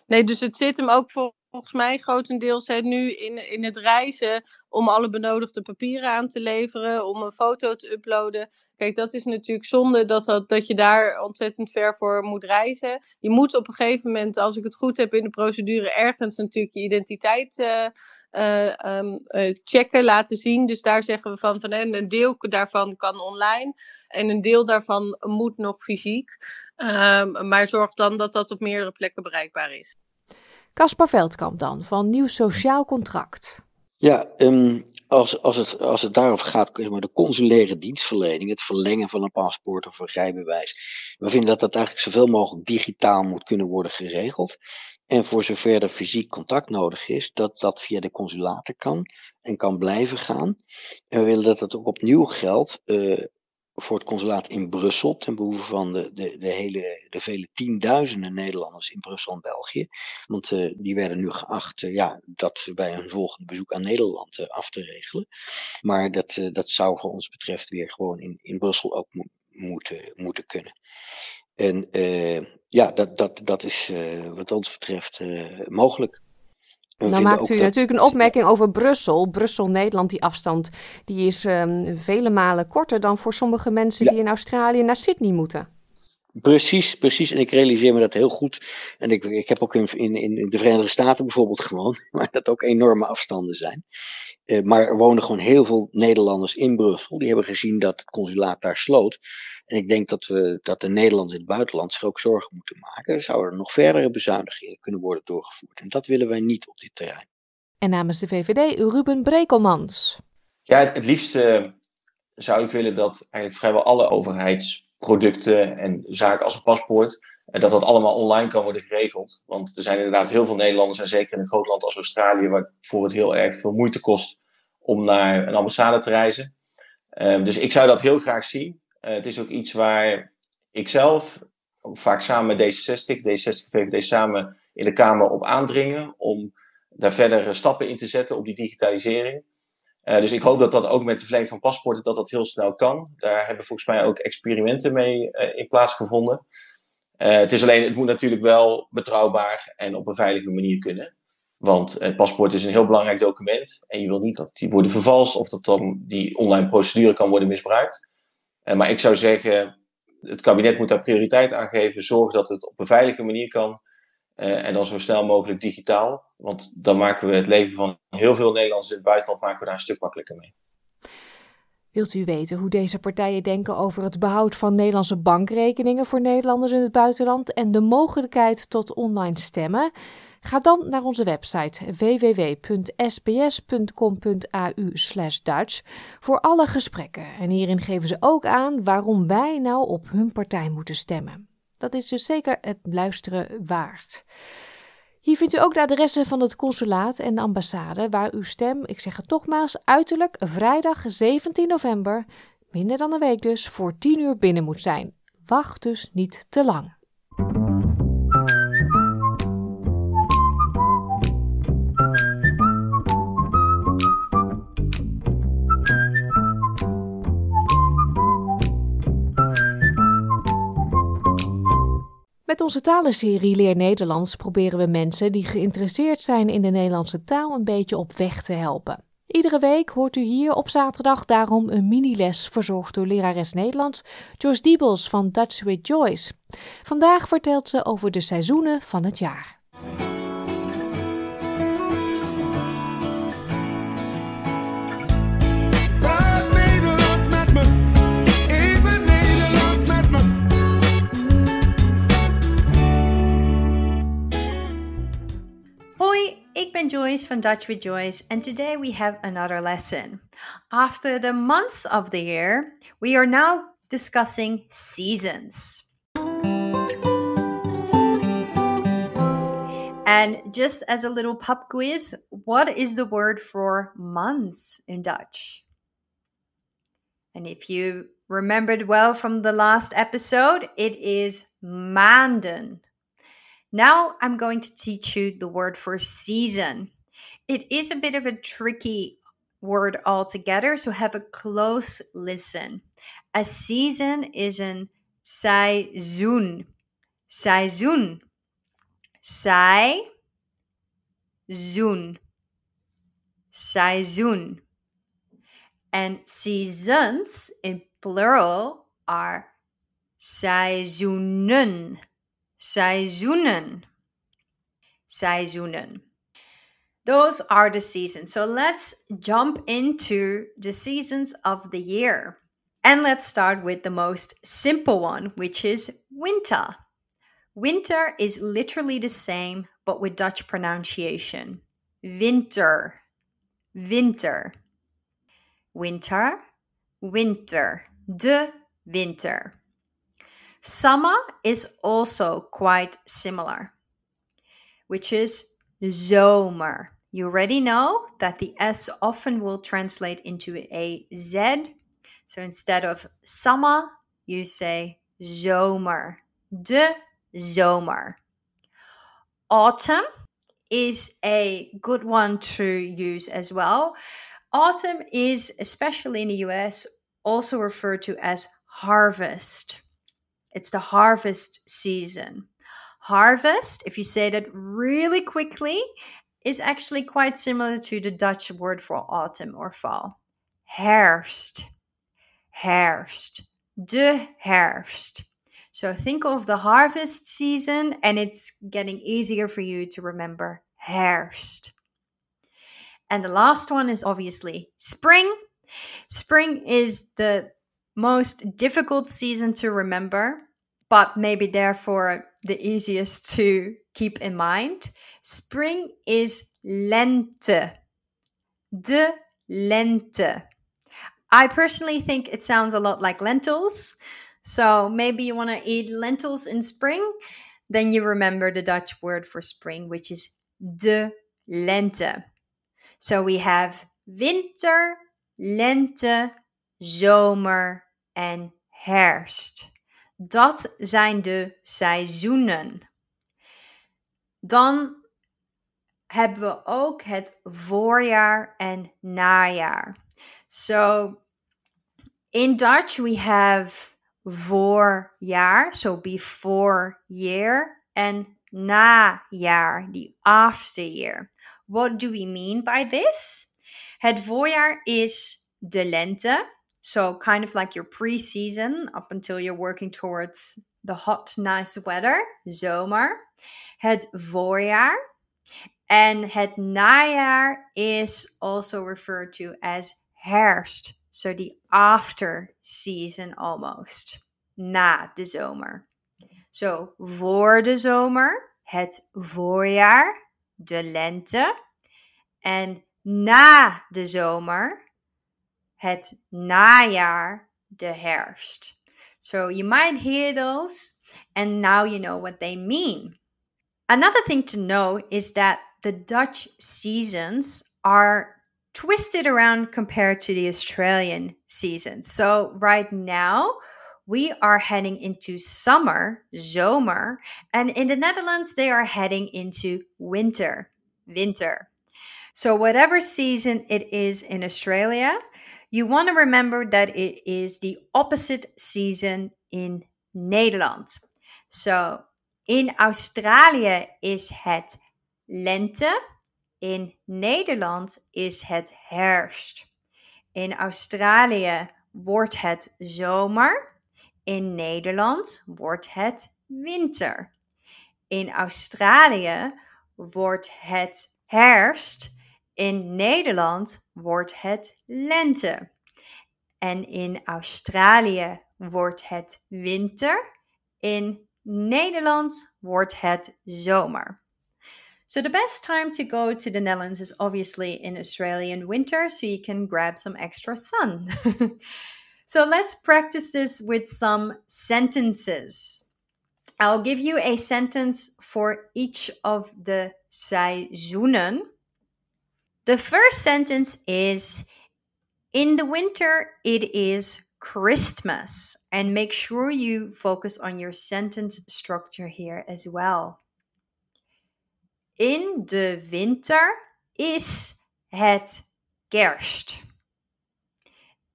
Nee, dus het zit hem ook volgens mij grotendeels hè, nu in, in het reizen om alle benodigde papieren aan te leveren, om een foto te uploaden. Kijk, dat is natuurlijk zonde dat, dat, dat je daar ontzettend ver voor moet reizen. Je moet op een gegeven moment, als ik het goed heb in de procedure, ergens natuurlijk je identiteit uh, uh, uh, checken, laten zien. Dus daar zeggen we van, van een deel daarvan kan online en een deel daarvan moet nog fysiek. Um, maar zorg dan dat dat op meerdere plekken bereikbaar is. Caspar Veldkamp dan, van Nieuw Sociaal Contract. Ja, um, als, als, het, als het daarover gaat, maar de consulaire dienstverlening, het verlengen van een paspoort of een rijbewijs. We vinden dat dat eigenlijk zoveel mogelijk digitaal moet kunnen worden geregeld. En voor zover er fysiek contact nodig is, dat dat via de consulaten kan en kan blijven gaan. En we willen dat dat ook opnieuw geldt uh, voor het consulaat in Brussel, ten behoeve van de, de, de, hele, de vele tienduizenden Nederlanders in Brussel en België. Want uh, die werden nu geacht uh, ja, dat bij hun volgende bezoek aan Nederland uh, af te regelen. Maar dat, dat zou voor ons betreft weer gewoon in, in Brussel ook mo moeten, moeten kunnen. En ja, dat, dat, dat is wat ons betreft mogelijk. Nou maakt u natuurlijk een opmerking over Brussel. Brussel-Nederland, die afstand, die is um, vele malen korter dan voor sommige mensen ja. die in Australië naar Sydney moeten. Precies, precies. En ik realiseer me dat heel goed. En ik, ik heb ook in, in, in de Verenigde Staten bijvoorbeeld gewoond, waar dat ook enorme afstanden zijn. Uh, maar er wonen gewoon heel veel Nederlanders in Brussel. Die hebben gezien dat het consulaat daar sloot. En ik denk dat, we, dat de Nederlanders in het buitenland zich ook zorgen moeten maken. Er zouden er nog verdere bezuinigingen kunnen worden doorgevoerd. En dat willen wij niet op dit terrein. En namens de VVD Ruben Brekelmans. Ja, het liefste zou ik willen dat eigenlijk vrijwel alle overheidsproducten en zaken als een paspoort, eh, dat dat allemaal online kan worden geregeld. Want er zijn inderdaad heel veel Nederlanders, en zeker in een groot land als Australië, waarvoor het heel erg veel moeite kost om naar een ambassade te reizen. Um, dus ik zou dat heel graag zien. Uh, het is ook iets waar ik zelf, vaak samen met D66, D66 VVD samen in de Kamer op aandringen om daar verder stappen in te zetten op die digitalisering. Uh, dus ik hoop dat dat ook met de verlening van paspoorten dat dat heel snel kan. Daar hebben volgens mij ook experimenten mee uh, in plaatsgevonden. het is alleen, het moet natuurlijk wel betrouwbaar en op een veilige manier kunnen. Want het paspoort is een heel belangrijk document en je wil niet dat die worden vervalst of dat dan die online procedure kan worden misbruikt. Uh, maar ik zou zeggen, het kabinet moet daar prioriteit aan geven. Zorg dat het op een veilige manier kan. Uh, en dan zo snel mogelijk digitaal. Want dan maken we het leven van heel veel Nederlanders in het buitenland maken we daar een stuk makkelijker mee. Wilt u weten hoe deze partijen denken over het behoud van Nederlandse bankrekeningen voor Nederlanders in het buitenland en de mogelijkheid tot online stemmen? Ga dan naar onze website www.sbs.com.au/duits voor alle gesprekken. En hierin geven ze ook aan waarom wij nou op hun partij moeten stemmen. Dat is dus zeker het luisteren waard. Hier vindt u ook de adressen van het consulaat en de ambassade, waar uw stem, ik zeg het nogmaals, uiterlijk vrijdag 17 november, minder dan een week dus, voor 10 uur binnen moet zijn. Wacht dus niet te lang. Onze talenserie Leer Nederlands proberen we mensen die geïnteresseerd zijn in de Nederlandse taal een beetje op weg te helpen. Iedere week hoort u hier op zaterdag daarom een mini-les verzorgd door lerares Nederlands Joyce Diebels van Dutch with Joyce. Vandaag vertelt ze over de seizoenen van het jaar. Ben Joyce from Dutch with Joyce, and today we have another lesson. After the months of the year, we are now discussing seasons. And just as a little pub quiz, what is the word for months in Dutch? And if you remembered well from the last episode, it is maanden. Now I'm going to teach you the word for season. It is a bit of a tricky word altogether, so have a close listen. A season is een seizoen. Seizoen. Seizoen. Seizoen. And seasons in plural are seizoenen. Seizoenen. Seizoenen. Those are the seasons. So let's jump into the seasons of the year. And let's start with the most simple one, which is winter. Winter is literally the same, but with Dutch pronunciation. Winter. Winter. Winter. Winter. De winter. Summer is also quite similar, which is zomer. You already know that the S often will translate into a Z. So instead of summer, you say zomer. De zomer. Autumn is a good one to use as well. Autumn is, especially in the US, also referred to as harvest. It's the harvest season. Harvest, if you say that really quickly, is actually quite similar to the Dutch word for autumn or fall. Herfst. Herfst. De herfst. So think of the harvest season and it's getting easier for you to remember herfst. And the last one is obviously spring. Spring is the most difficult season to remember, but maybe therefore the easiest to keep in mind. Spring is lente. De lente. I personally think it sounds a lot like lentils. So maybe you want to eat lentils in spring, then you remember the Dutch word for spring, which is de lente. So we have winter, lente, zomer and herfst. Dat zijn de seizoenen. Dan hebben we ook het voorjaar en najaar. So in Dutch we have voorjaar, so before year, and najaar, the after year. What do we mean by this? Het voorjaar is de lente, so kind of like your pre-season up until you're working towards the hot, nice weather, zomer. Het voorjaar. And het najaar is also referred to as herfst. So the after season almost. Na de zomer. So voor de zomer, het voorjaar, de lente. En na de zomer, het najaar, de herfst. So you might hear those and now you know what they mean. Another thing to know is that the Dutch seasons are twisted around compared to the Australian season. So, right now, we are heading into summer, zomer, and in the Netherlands, they are heading into winter, winter. So, whatever season it is in Australia, you want to remember that it is the opposite season in Nederland. So, in Australië is het lente In Nederland is het herfst. In Australië wordt het zomer. In Nederland wordt het winter. In Australië wordt het herfst. In Nederland wordt het lente. En in Australië wordt het winter. In Nederland wordt het zomer. So the best time to go to the Netherlands is obviously in Australian winter, so you can grab some extra sun. so let's practice this with some sentences. I'll give you a sentence for each of the seizoenen. The first sentence is In the winter, it is Christmas. And make sure you focus on your sentence structure here as well. In de winter is het kerst.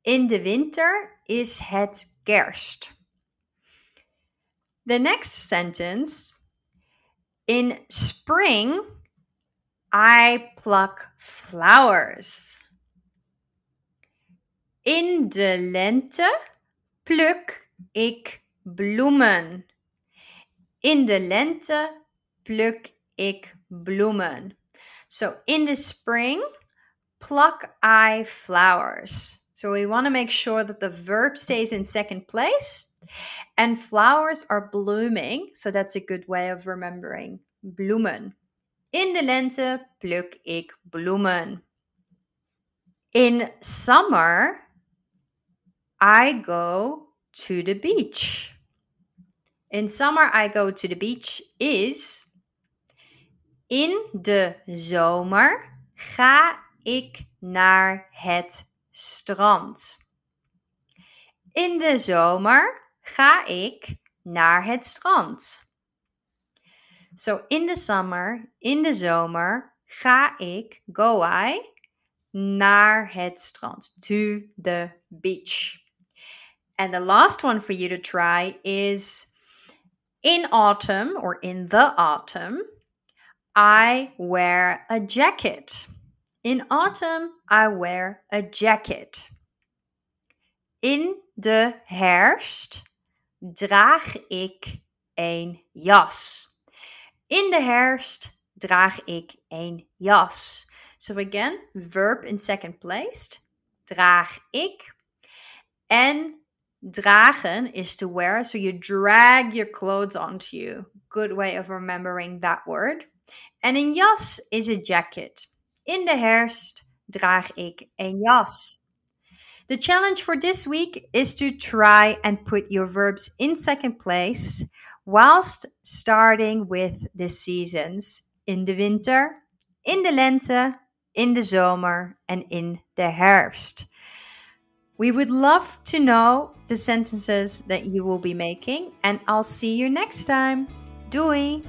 In de winter is het kerst. The next sentence In spring, I pluck flowers. In de lente pluk ik bloemen. In de lente pluk ik bloemen. So in the spring, pluck I flowers. So we want to make sure that the verb stays in second place and flowers are blooming. So that's a good way of remembering bloemen. In de lente pluk ik bloemen. In summer, I go to the beach. In summer, I go to the beach is In de zomer ga ik naar het strand. In de zomer ga ik naar het strand. So in the summer, in de zomer ga ik, go I, naar het strand, to the beach. And the last one for you to try is in autumn or in the autumn, I wear a jacket. In autumn, I wear a jacket. In de herfst draag ik een jas. In de herfst draag ik een jas. So again, verb in second place. Draag ik. En dragen is to wear. So you drag your clothes onto you. Good way of remembering that word. En een jas is a jacket. In de herfst draag ik een jas. The challenge for this week is to try and put your verbs in second place whilst starting with the seasons in de winter, in de lente, in de zomer, and in de herfst. We would love to know the sentences that you will be making, and I'll see you next time. Doei!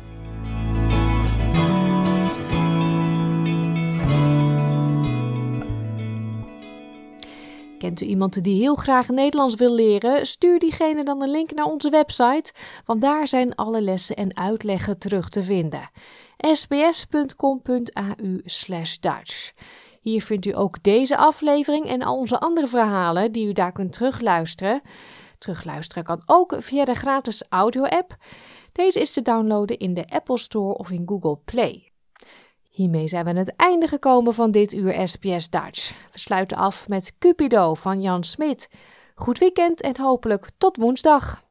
Kent u iemand die heel graag Nederlands wil leren? Stuur diegene dan een link naar onze website, want daar zijn alle lessen en uitleggen terug te vinden. sbs.com.au/duits. Hier vindt u ook deze aflevering en al onze andere verhalen die u daar kunt terugluisteren. Terugluisteren kan ook via de gratis audio-app. Deze is te downloaden in de Apple Store of in Google Play. Hiermee zijn we aan het einde gekomen van dit uur SBS Dutch. We sluiten af met Cupido van Jan Smit. Goed weekend en hopelijk tot woensdag.